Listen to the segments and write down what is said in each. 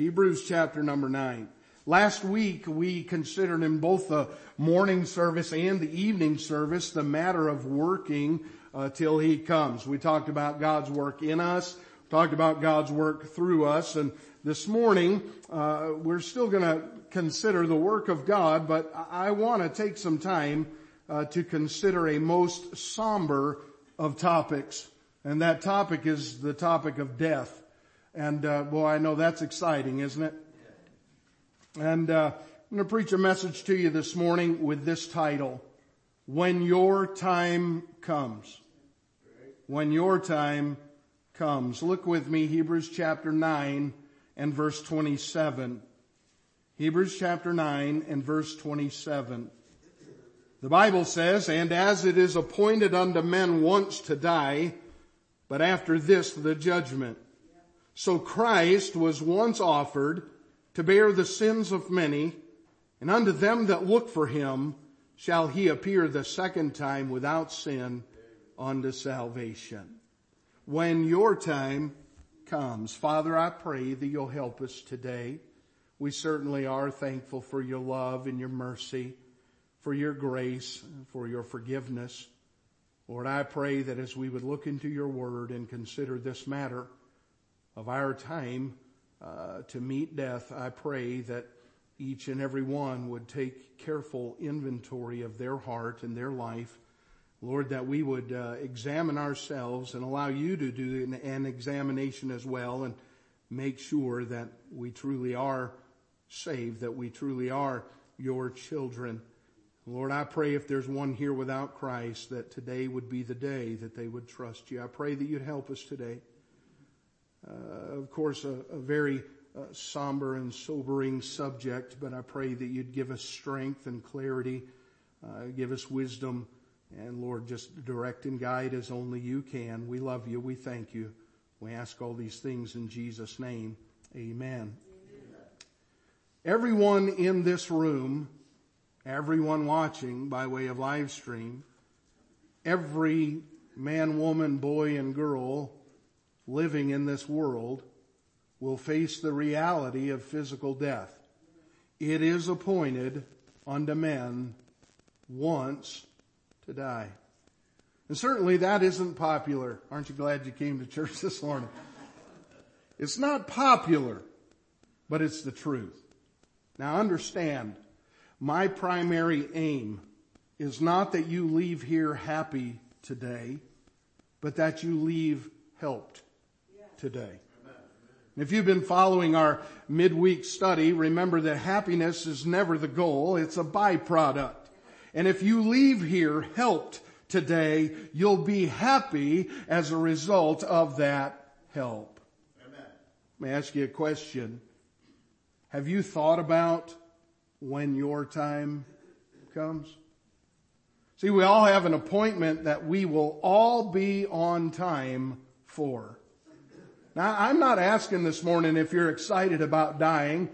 Hebrews chapter number nine. Last week we considered in both the morning service and the evening service the matter of working uh, till He comes. We talked about God's work in us, talked about God's work through us, and this morning uh, we're still going to consider the work of God, but I want to take some time uh, to consider a most somber of topics, and that topic is the topic of death. And uh, boy, I know that's exciting, isn't it? And uh, I'm going to preach a message to you this morning with this title, When Your Time Comes. When Your Time Comes. Look with me, Hebrews chapter 9 and verse 27. Hebrews chapter 9 and verse 27. The Bible says, And as it is appointed unto men once to die, but after this the judgment. So Christ was once offered to bear the sins of many, and unto them that look for him shall he appear the second time without sin unto salvation. When your time comes, Father, I pray that you'll help us today. We certainly are thankful for your love and your mercy, for your grace, for your forgiveness. Lord, I pray that as we would look into your word and consider this matter of our time, uh, to meet death, I pray that each and every one would take careful inventory of their heart and their life. Lord, that we would uh, examine ourselves and allow you to do an, an examination as well and make sure that we truly are saved, that we truly are your children. Lord, I pray if there's one here without Christ that today would be the day that they would trust you. I pray that you'd help us today. Uh, of course, a, a very uh, somber and sobering subject, but I pray that you'd give us strength and clarity, uh, give us wisdom, and Lord, just direct and guide as only you can. We love you. We thank you. We ask all these things in Jesus' name. Amen. Amen. Everyone in this room, everyone watching by way of live stream, every man, woman, boy, and girl living in this world will face the reality of physical death. It is appointed unto men once to die. And certainly that isn't popular. Aren't you glad you came to church this morning? It's not popular, but it's the truth. Now understand, my primary aim is not that you leave here happy today, but that you leave helped today. If you've been following our midweek study, remember that happiness is never the goal, it's a byproduct. And if you leave here helped today, you'll be happy as a result of that help. Amen. Let me ask you a question. Have you thought about when your time comes? See, we all have an appointment that we will all be on time for. Now, I'm not asking this morning if you're excited about dying,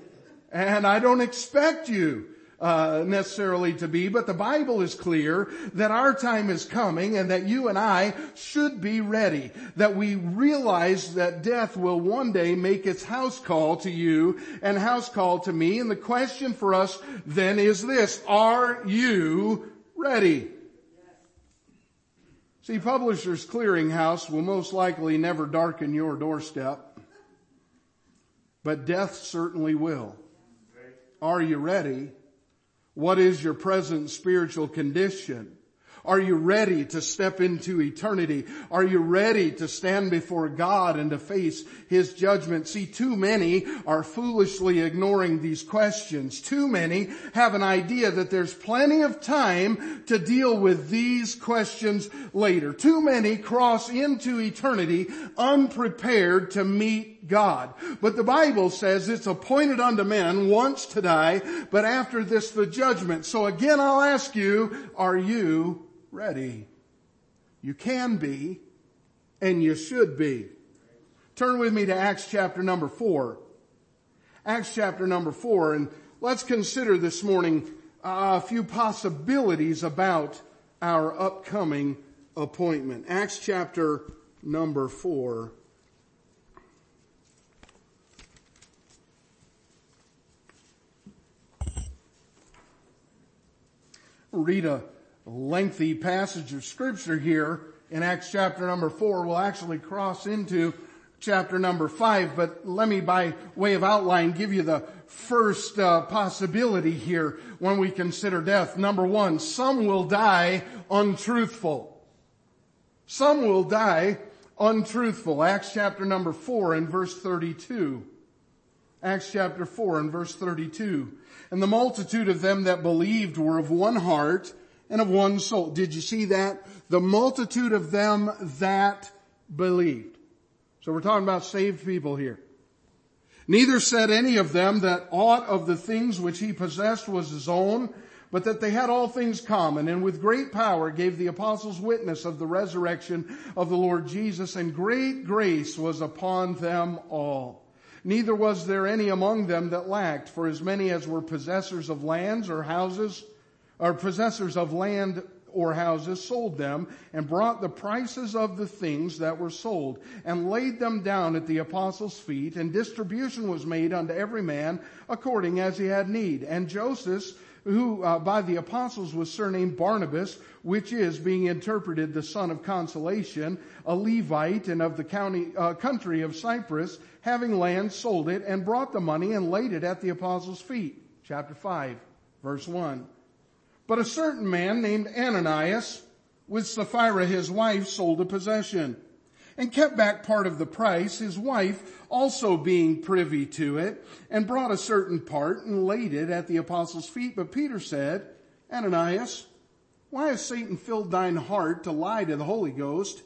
and I don't expect you uh, necessarily to be, but the Bible is clear that our time is coming and that you and I should be ready. That we realize that death will one day make its house call to you and house call to me. And the question for us then is this, are you ready? See, Publishers Clearinghouse will most likely never darken your doorstep, but death certainly will. Are you ready? What is your present spiritual condition? Are you ready to step into eternity? Are you ready to stand before God and to face His judgment? See, too many are foolishly ignoring these questions. Too many have an idea that there's plenty of time to deal with these questions later. Too many cross into eternity unprepared to meet God. But the Bible says it's appointed unto men once to die, but after this the judgment. So again I'll ask you, are you ready. You can be and you should be. Turn with me to Acts chapter number four. Acts chapter number four and let's consider this morning uh, a few possibilities about our upcoming appointment. Acts chapter number four. Read a lengthy passage of scripture here in Acts chapter number four. We'll actually cross into chapter number five, but let me by way of outline give you the first uh, possibility here when we consider death. Number one, some will die untruthful. Some will die untruthful. Acts chapter number four and verse 32. Acts chapter four and verse 32. And the multitude of them that believed were of one heart and of one soul. Did you see that? The multitude of them that believed. So we're talking about saved people here. Neither said any of them that aught of the things which he possessed was his own, but that they had all things common, and with great power gave the apostles witness of the resurrection of the Lord Jesus, and great grace was upon them all. Neither was there any among them that lacked, for as many as were possessors of lands or houses, or possessors of land or houses sold them and brought the prices of the things that were sold and laid them down at the apostles' feet and distribution was made unto every man according as he had need. And Joseph, who uh, by the apostles was surnamed Barnabas, which is being interpreted the son of consolation, a Levite and of the county, uh, country of Cyprus, having land sold it and brought the money and laid it at the apostles' feet. Chapter 5, verse 1. But a certain man named Ananias with Sapphira his wife sold a possession and kept back part of the price, his wife also being privy to it, and brought a certain part and laid it at the apostles' feet. But Peter said, Ananias, why has Satan filled thine heart to lie to the Holy Ghost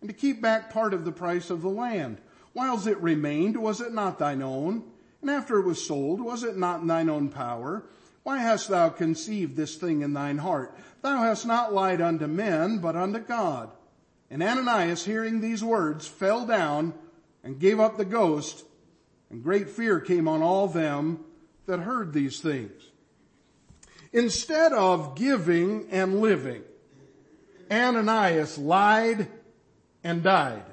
and to keep back part of the price of the land? Whiles it remained, was it not thine own? And after it was sold, was it not in thine own power? Why hast thou conceived this thing in thine heart? Thou hast not lied unto men, but unto God. And Ananias, hearing these words, fell down and gave up the ghost, and great fear came on all them that heard these things. Instead of giving and living, Ananias lied and died.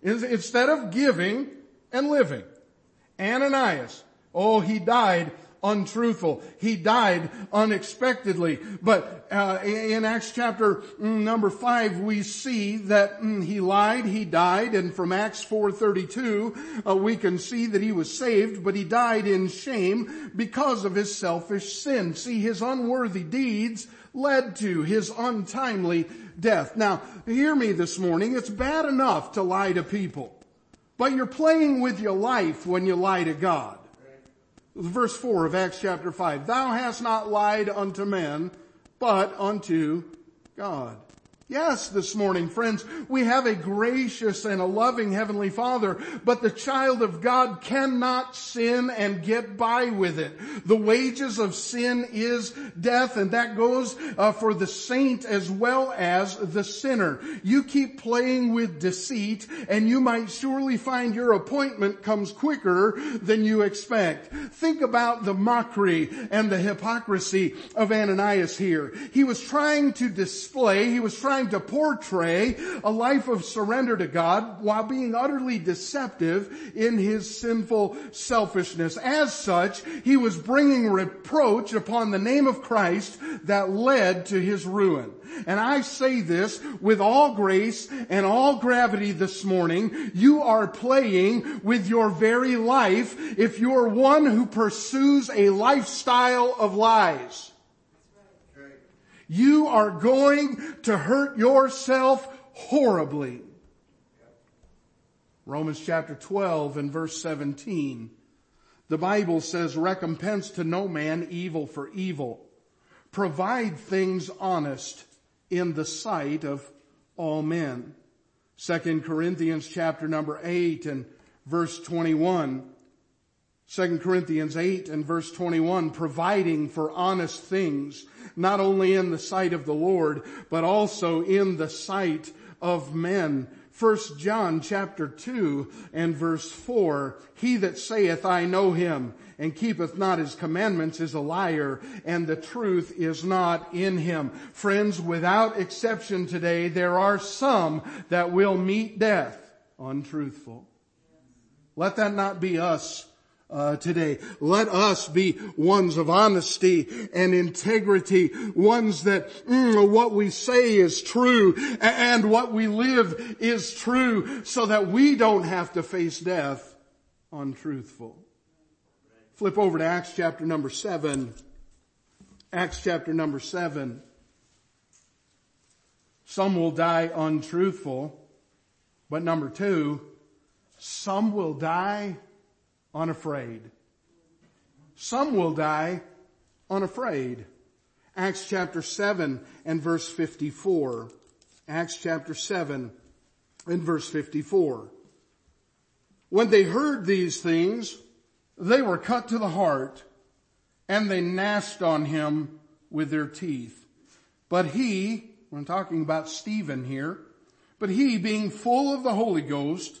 Instead of giving and living, Ananias Oh, he died untruthful. He died unexpectedly. But uh, in Acts chapter mm, number five, we see that mm, he lied, he died, and from Acts 4:32, uh, we can see that he was saved, but he died in shame because of his selfish sin. See, his unworthy deeds led to his untimely death. Now, hear me this morning. It's bad enough to lie to people, but you're playing with your life when you lie to God verse 4 of Acts chapter 5. Thou hast not lied unto men, but unto God. Yes, this morning, friends, we have a gracious and a loving Heavenly Father, but the child of God cannot sin and get by with it. The wages of sin is death, and that goes uh, for the saint as well as the sinner. You keep playing with deceit, and you might surely find your appointment comes quicker than you expect. Think about the mockery and the hypocrisy of Ananias here. He was trying to display, he was trying trying to portray a life of surrender to God while being utterly deceptive in his sinful selfishness. As such, he was bringing reproach upon the name of Christ that led to his ruin. And I say this with all grace and all gravity this morning. You are playing with your very life if you're one who pursues a lifestyle of lies. You are going to hurt yourself horribly. Romans chapter 12 and verse 17. The Bible says, recompense to no man evil for evil. Provide things honest in the sight of all men. Second Corinthians chapter number 8 and verse 21. 2 Corinthians 8 and verse 21, providing for honest things, not only in the sight of the Lord, but also in the sight of men. 1 John chapter 2 and verse 4, he that saith I know him and keepeth not his commandments is a liar and the truth is not in him. Friends, without exception today, there are some that will meet death untruthful. Let that not be us uh, today. Let us be ones of honesty and integrity, ones that mm, what we say is true and what we live is true so that we don't have to face death untruthful. Flip over to Acts chapter number seven. Acts chapter number seven. Some will die untruthful, but number two, some will die unafraid. Some will die unafraid. Acts chapter 7 and verse 54. Acts chapter 7 and verse 54. When they heard these things, they were cut to the heart and they gnashed on him with their teeth. But he, we're talking about Stephen here, but he being full of the Holy Ghost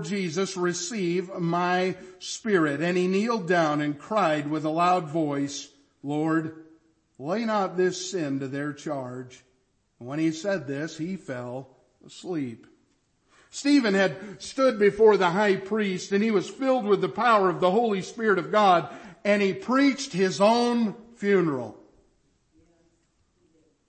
Lord Jesus, receive my spirit. And he kneeled down and cried with a loud voice, Lord, lay not this sin to their charge. And when he said this, he fell asleep. Stephen had stood before the high priest and he was filled with the power of the Holy Spirit of God and he preached his own funeral.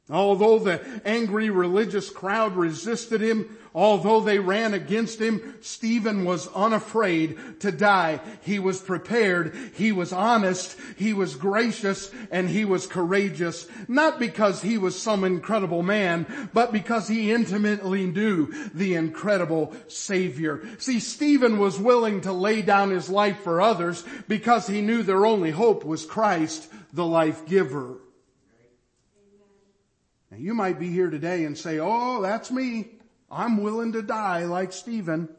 Although the angry religious crowd resisted him, although they ran against him, Stephen was unafraid to die. He was prepared, he was honest, he was gracious, and he was courageous. Not because he was some incredible man, but because he intimately knew the incredible Savior. See, Stephen was willing to lay down his life for others because he knew their only hope was Christ, the life giver. Now you might be here today and say, oh, that's me. I'm willing to die like Stephen.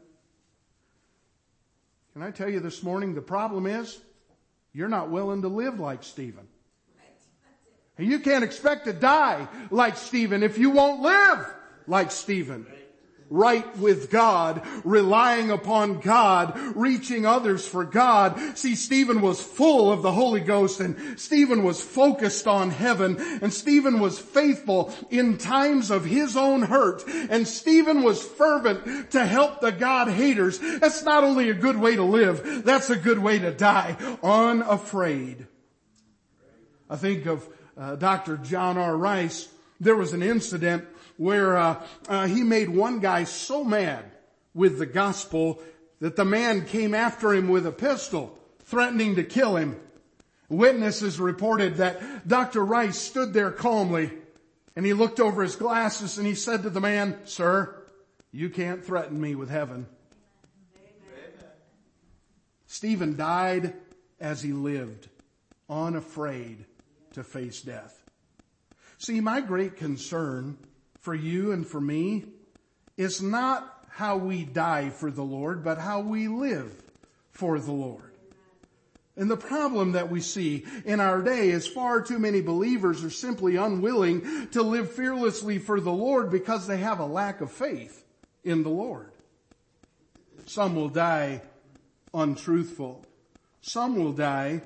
Can I tell you this morning, the problem is you're not willing to live like Stephen. And you can't expect to die like Stephen if you won't live like Stephen right with God, relying upon God, reaching others for God. See, Stephen was full of the Holy Ghost and Stephen was focused on heaven and Stephen was faithful in times of his own hurt and Stephen was fervent to help the God haters. That's not only a good way to live, that's a good way to die, unafraid. I think of uh, Dr. John R. Rice. There was an incident where uh, uh, he made one guy so mad with the gospel that the man came after him with a pistol, threatening to kill him. Witnesses reported that Dr. Rice stood there calmly and he looked over his glasses and he said to the man, sir, you can't threaten me with heaven. Amen. Stephen died as he lived, unafraid to face death. See, my great concern for you and for me is not how we die for the Lord, but how we live for the Lord. And the problem that we see in our day is far too many believers are simply unwilling to live fearlessly for the Lord because they have a lack of faith in the Lord. Some will die untruthful. Some will die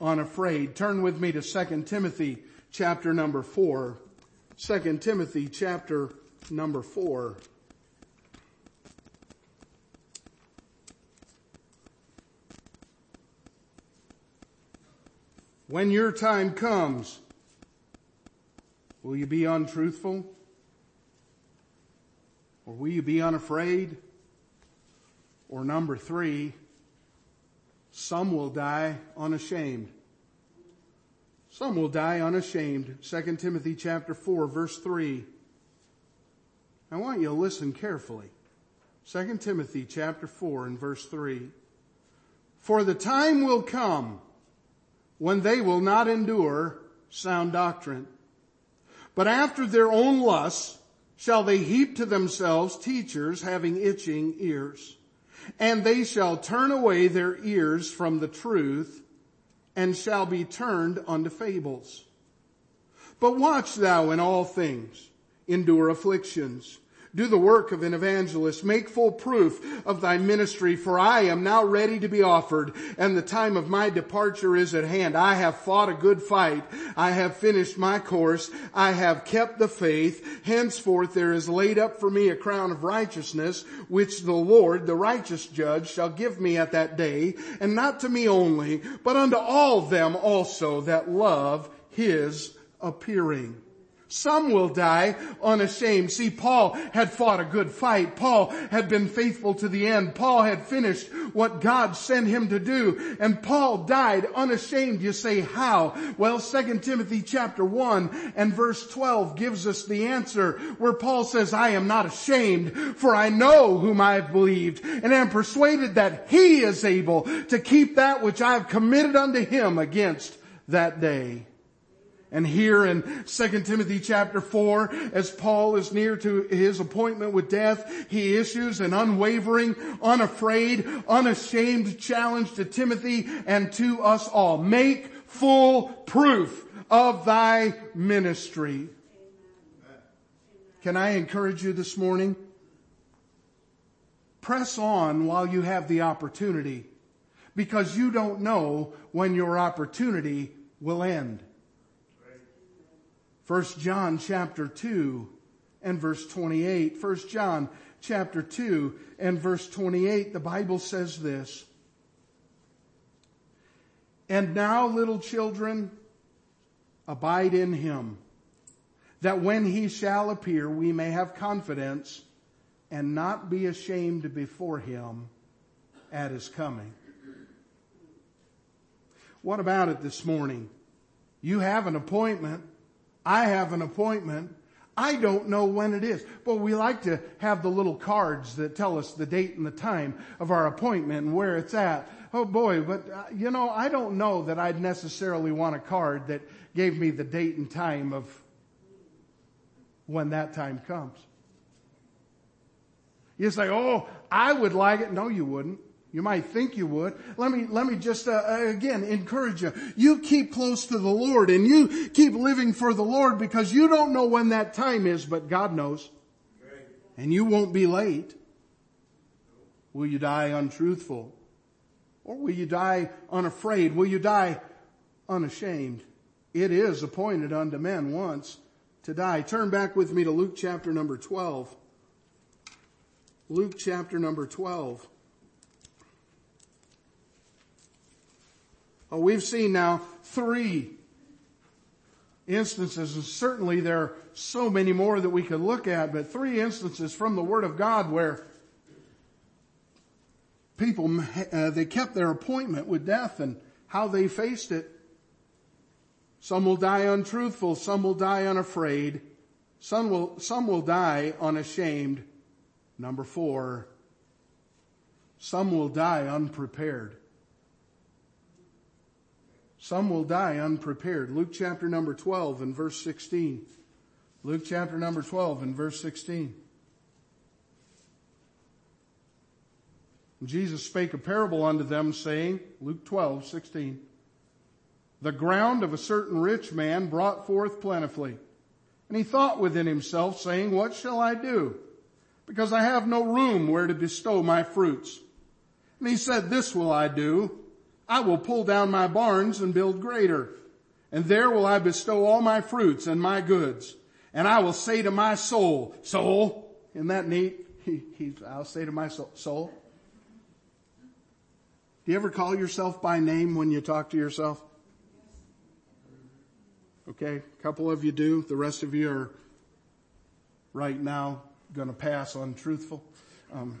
unafraid. Turn with me to 2 Timothy chapter number 4. 2 Timothy chapter number 4. When your time comes, will you be untruthful? Or will you be unafraid? Or number three, some will die unashamed. Some will die unashamed. 2 Timothy chapter 4 verse 3. I want you to listen carefully. 2 Timothy chapter 4 and verse 3. For the time will come when they will not endure sound doctrine, but after their own lusts shall they heap to themselves teachers having itching ears. And they shall turn away their ears from the truth and shall be turned unto fables. But watch thou in all things, endure afflictions, do the work of an evangelist. Make full proof of thy ministry, for I am now ready to be offered, and the time of my departure is at hand. I have fought a good fight. I have finished my course. I have kept the faith. Henceforth there is laid up for me a crown of righteousness, which the Lord, the righteous judge, shall give me at that day, and not to me only, but unto all them also that love his appearing. Some will die unashamed. See, Paul had fought a good fight. Paul had been faithful to the end. Paul had finished what God sent him to do. And Paul died unashamed. You say, how? Well, 2 Timothy chapter 1 and verse 12 gives us the answer where Paul says, I am not ashamed for I know whom I have believed and am persuaded that he is able to keep that which I have committed unto him against that day. And here in 2 Timothy chapter 4, as Paul is near to his appointment with death, he issues an unwavering, unafraid, unashamed challenge to Timothy and to us all. Make full proof of thy ministry. Can I encourage you this morning? Press on while you have the opportunity because you don't know when your opportunity will end. 1 John chapter 2 and verse 28. 1 John chapter 2 and verse 28, the Bible says this. And now little children, abide in him, that when he shall appear, we may have confidence and not be ashamed before him at his coming. What about it this morning? You have an appointment I have an appointment. I don't know when it is, but we like to have the little cards that tell us the date and the time of our appointment and where it's at. Oh boy, but uh, you know, I don't know that I'd necessarily want a card that gave me the date and time of when that time comes. You say, oh, I would like it. No, you wouldn't. You might think you would. Let me, let me just, uh, uh, again, encourage you. You keep close to the Lord and you keep living for the Lord because you don't know when that time is, but God knows. And you won't be late. Will you die untruthful? Or will you die unafraid? Will you die unashamed? It is appointed unto men once to die. Turn back with me to Luke chapter number 12. Luke chapter number 12. Well, we've seen now three instances, and certainly there are so many more that we could look at, but three instances from the Word of God where people, uh, they kept their appointment with death and how they faced it. Some will die untruthful, some will die unafraid, some will, some will die unashamed. Number four, some will die unprepared. Some will die unprepared. Luke chapter number 12 and verse 16. Luke chapter number 12 and verse 16. Jesus spake a parable unto them saying, Luke 12, 16, the ground of a certain rich man brought forth plentifully. And he thought within himself saying, what shall I do? Because I have no room where to bestow my fruits. And he said, this will I do. I will pull down my barns and build greater. And there will I bestow all my fruits and my goods. And I will say to my soul, soul, isn't that neat? He, he, I'll say to my soul, soul. Do you ever call yourself by name when you talk to yourself? Okay, a couple of you do. The rest of you are right now going to pass on truthful. Um,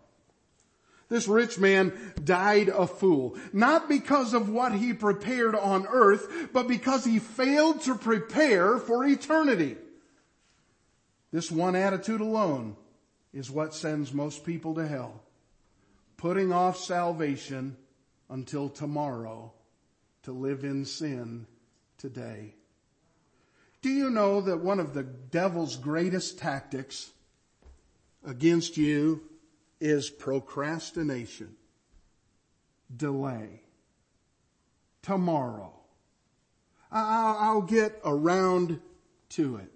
This rich man died a fool, not because of what he prepared on earth, but because he failed to prepare for eternity. This one attitude alone is what sends most people to hell. Putting off salvation until tomorrow to live in sin today. Do you know that one of the devil's greatest tactics against you is procrastination, delay, tomorrow. I'll, get around to it.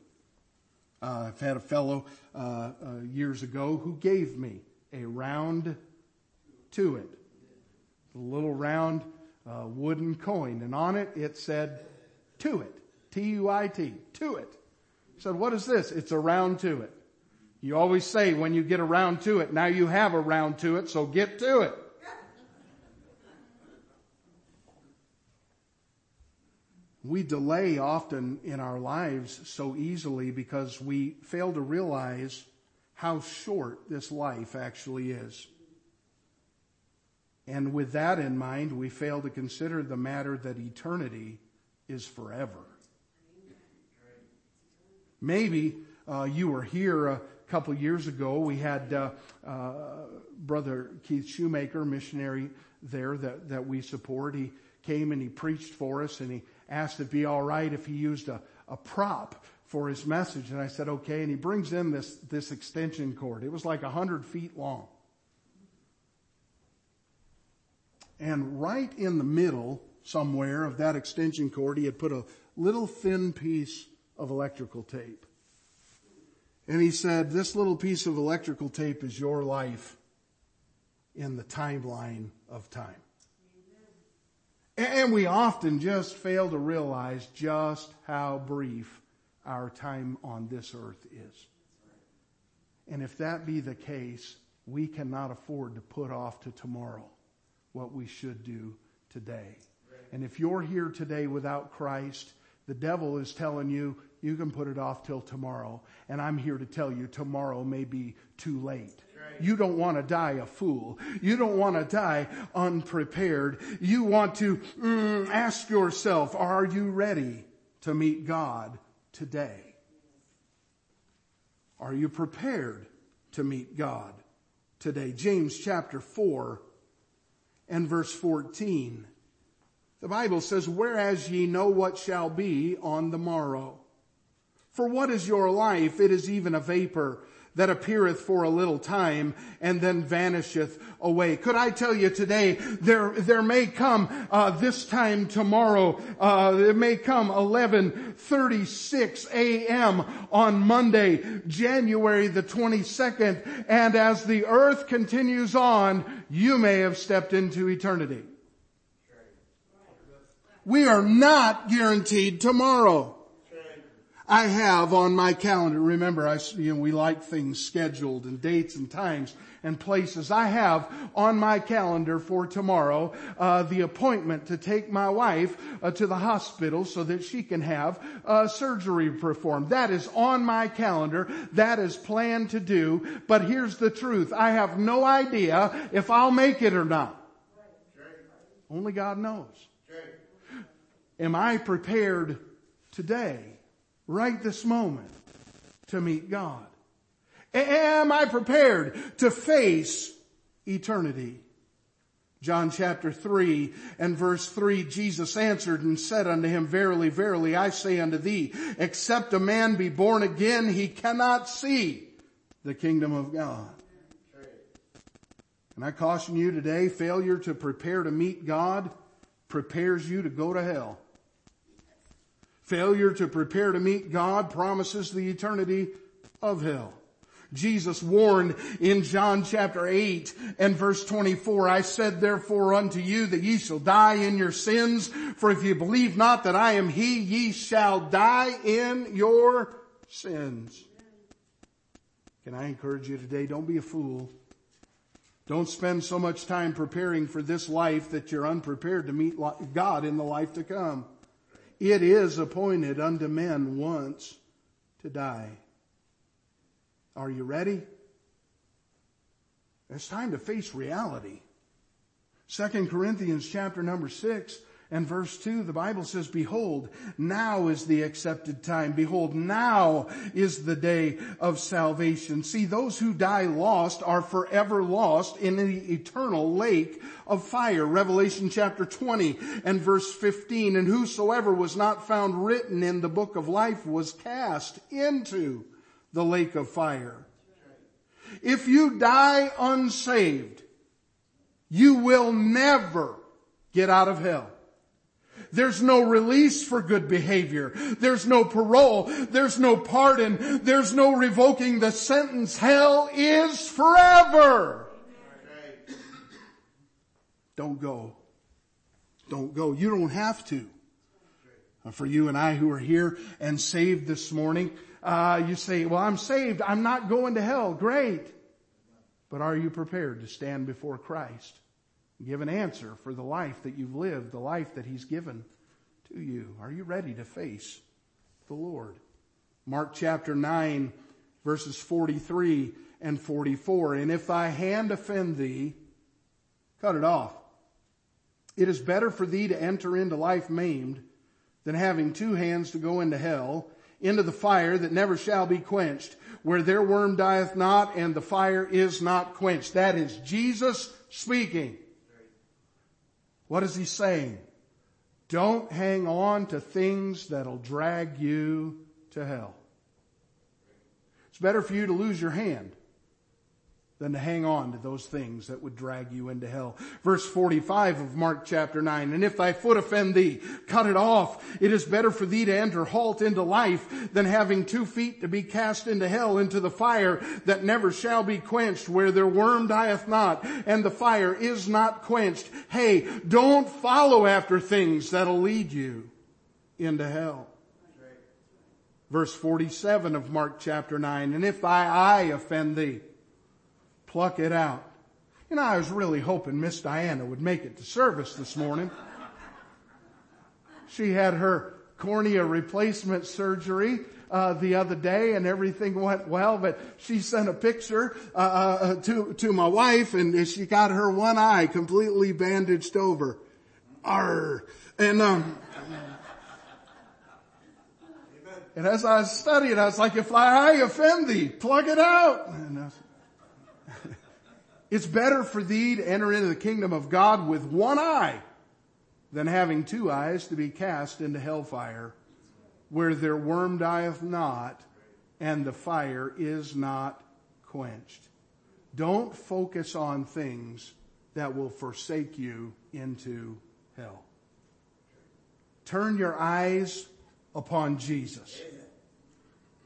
Uh, I've had a fellow uh, uh, years ago who gave me a round to it, a little round uh, wooden coin, and on it it said "to it," T-U-I-T, to it. He said, "What is this?" It's a round to it. You always say when you get around to it, now you have around to it, so get to it. We delay often in our lives so easily because we fail to realize how short this life actually is. And with that in mind, we fail to consider the matter that eternity is forever. Maybe uh, you were here uh, couple years ago, we had uh, uh, Brother Keith Shoemaker, missionary there that, that we support. He came and he preached for us and he asked it'd be all right if he used a, a prop for his message. And I said, okay. And he brings in this, this extension cord. It was like a hundred feet long. And right in the middle somewhere of that extension cord, he had put a little thin piece of electrical tape. And he said, this little piece of electrical tape is your life in the timeline of time. And we often just fail to realize just how brief our time on this earth is. And if that be the case, we cannot afford to put off to tomorrow what we should do today. And if you're here today without Christ, the devil is telling you, you can put it off till tomorrow. And I'm here to tell you tomorrow may be too late. You don't want to die a fool. You don't want to die unprepared. You want to mm, ask yourself, are you ready to meet God today? Are you prepared to meet God today? James chapter 4 and verse 14. The Bible says, whereas ye know what shall be on the morrow. For what is your life? It is even a vapor that appeareth for a little time and then vanisheth away. Could I tell you today, there, there may come, uh, this time tomorrow, uh, it may come 11.36 a.m. on Monday, January the 22nd, and as the earth continues on, you may have stepped into eternity. We are not guaranteed tomorrow. I have on my calendar, remember I, you know, we like things scheduled and dates and times and places. I have on my calendar for tomorrow, uh, the appointment to take my wife uh, to the hospital so that she can have uh, surgery performed. That is on my calendar. That is planned to do. But here's the truth. I have no idea if I'll make it or not. Only God knows. Am I prepared today? Right this moment to meet God? Am I prepared to face eternity? John chapter 3 and verse 3, Jesus answered and said unto him, Verily, verily, I say unto thee, except a man be born again, he cannot see the kingdom of God. And I caution you today, failure to prepare to meet God prepares you to go to hell. Failure to prepare to meet God promises the eternity of hell. Jesus warned in John chapter 8 and verse 24, I said therefore unto you that ye shall die in your sins, for if ye believe not that I am he, ye shall die in your sins. Can I encourage you today? Don't be a fool. Don't spend so much time preparing for this life that you're unprepared to meet God in the life to come. It is appointed unto men once to die. Are you ready? It's time to face reality. Second Corinthians chapter number six and verse 2, the Bible says, Behold, now is the accepted time. Behold, now is the day of salvation. See, those who die lost are forever lost in the eternal lake of fire. Revelation chapter 20 and verse 15. And whosoever was not found written in the book of life was cast into the lake of fire. If you die unsaved, you will never get out of hell. There's no release for good behavior. There's no parole. There's no pardon. There's no revoking the sentence. Hell is forever. Don't go. Don't go. You don't have to. Uh, for you and I who are here and saved this morning, uh, you say, well, I'm saved. I'm not going to hell. Great. But are you prepared to stand before Christ? Give an answer for the life that you've lived, the life that He's given to you. Are you ready to face the Lord? Mark chapter 9 verses 43 and 44. And if thy hand offend thee, cut it off. It is better for thee to enter into life maimed than having two hands to go into hell, into the fire that never shall be quenched, where their worm dieth not and the fire is not quenched. That is Jesus speaking. What is he saying? Don't hang on to things that'll drag you to hell. It's better for you to lose your hand than to hang on to those things that would drag you into hell. Verse 45 of Mark chapter 9, and if thy foot offend thee, cut it off. It is better for thee to enter halt into life than having two feet to be cast into hell, into the fire that never shall be quenched, where their worm dieth not, and the fire is not quenched. Hey, don't follow after things that'll lead you into hell. Verse 47 of Mark chapter 9, and if thy eye offend thee, pluck it out. You know, I was really hoping Miss Diana would make it to service this morning. She had her cornea replacement surgery uh, the other day, and everything went well. But she sent a picture uh, uh, to to my wife, and she got her one eye completely bandaged over. Arr. And um, and as I studied, I was like, "If eye offend thee, plug it out." And it's better for thee to enter into the kingdom of God with one eye than having two eyes to be cast into hellfire where their worm dieth not and the fire is not quenched. Don't focus on things that will forsake you into hell. Turn your eyes upon Jesus.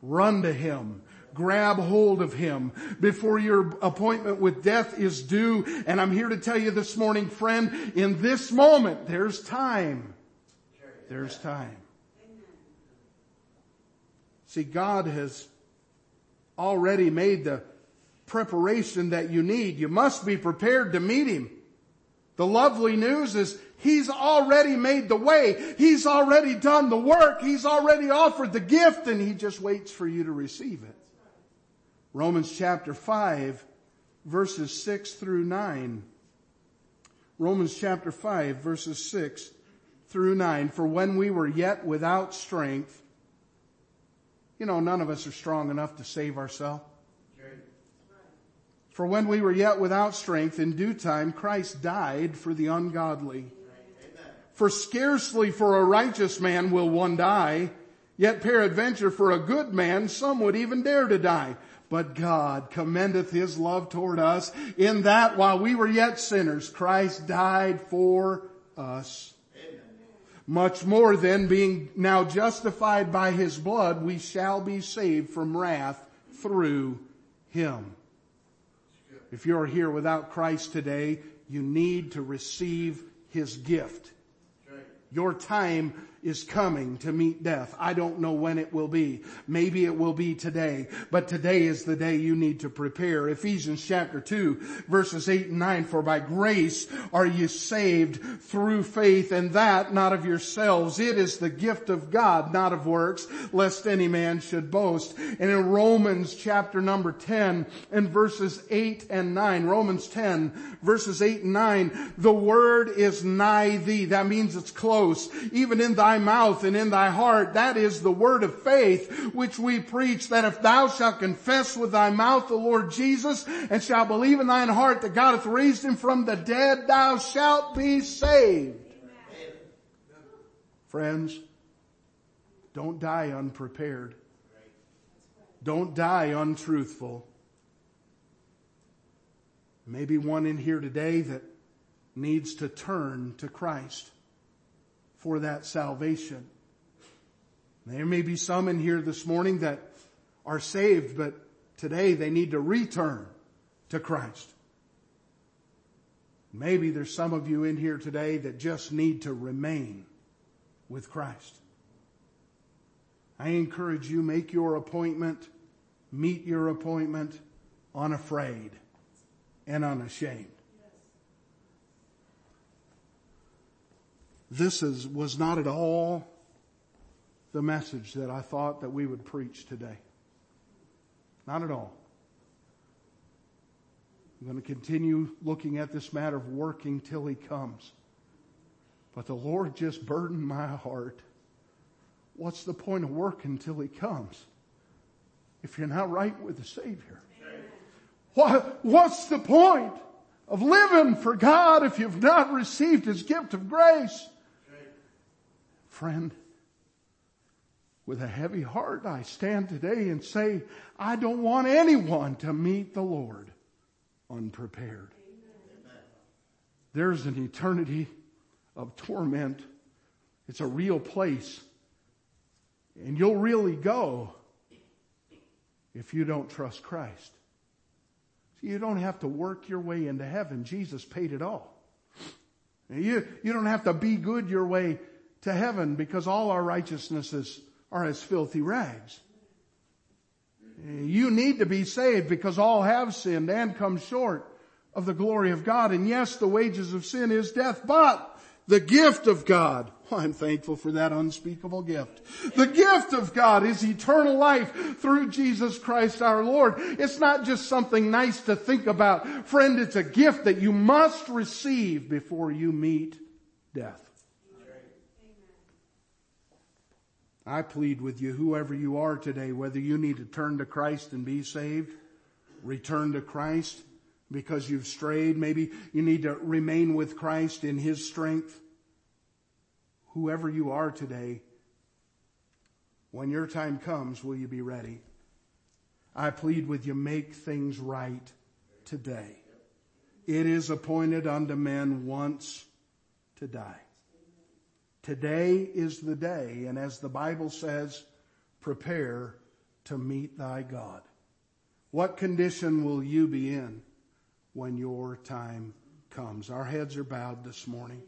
Run to Him grab hold of Him before your appointment with death is due. And I'm here to tell you this morning, friend, in this moment, there's time. There's time. See, God has already made the preparation that you need. You must be prepared to meet Him. The lovely news is He's already made the way. He's already done the work. He's already offered the gift and He just waits for you to receive it. Romans chapter 5 verses 6 through 9. Romans chapter 5 verses 6 through 9. For when we were yet without strength, you know, none of us are strong enough to save ourselves. For when we were yet without strength, in due time Christ died for the ungodly. For scarcely for a righteous man will one die, yet peradventure for a good man some would even dare to die. But God commendeth his love toward us in that while we were yet sinners, Christ died for us. Much more then, being now justified by his blood, we shall be saved from wrath through him. If you're here without Christ today, you need to receive his gift. Your time is coming to meet death. I don't know when it will be. Maybe it will be today, but today is the day you need to prepare. Ephesians chapter 2 verses 8 and 9, for by grace are you saved through faith and that not of yourselves. It is the gift of God, not of works, lest any man should boast. And in Romans chapter number 10 and verses 8 and 9, Romans 10 verses 8 and 9, the word is nigh thee. That means it's close, even in thy mouth and in thy heart. That is the word of faith which we preach that if thou shalt confess with thy mouth the Lord Jesus and shalt believe in thine heart that God hath raised him from the dead, thou shalt be saved. Amen. Friends, don't die unprepared. Don't die untruthful. Maybe one in here today that needs to turn to Christ for that salvation. There may be some in here this morning that are saved, but today they need to return to Christ. Maybe there's some of you in here today that just need to remain with Christ. I encourage you, make your appointment, meet your appointment unafraid and unashamed. This is, was not at all the message that I thought that we would preach today. Not at all. I'm going to continue looking at this matter of working till he comes. But the Lord just burdened my heart. What's the point of working till he comes if you're not right with the Savior? What, what's the point of living for God if you've not received his gift of grace? Friend, with a heavy heart, I stand today and say, I don't want anyone to meet the Lord unprepared. There's an eternity of torment. It's a real place. And you'll really go if you don't trust Christ. you don't have to work your way into heaven. Jesus paid it all. You, you don't have to be good your way to heaven because all our righteousnesses are as filthy rags. You need to be saved because all have sinned and come short of the glory of God. And yes, the wages of sin is death, but the gift of God, well, I'm thankful for that unspeakable gift. The gift of God is eternal life through Jesus Christ our Lord. It's not just something nice to think about. Friend, it's a gift that you must receive before you meet death. I plead with you, whoever you are today, whether you need to turn to Christ and be saved, return to Christ because you've strayed, maybe you need to remain with Christ in His strength. Whoever you are today, when your time comes, will you be ready? I plead with you, make things right today. It is appointed unto men once to die. Today is the day, and as the Bible says, prepare to meet thy God. What condition will you be in when your time comes? Our heads are bowed this morning.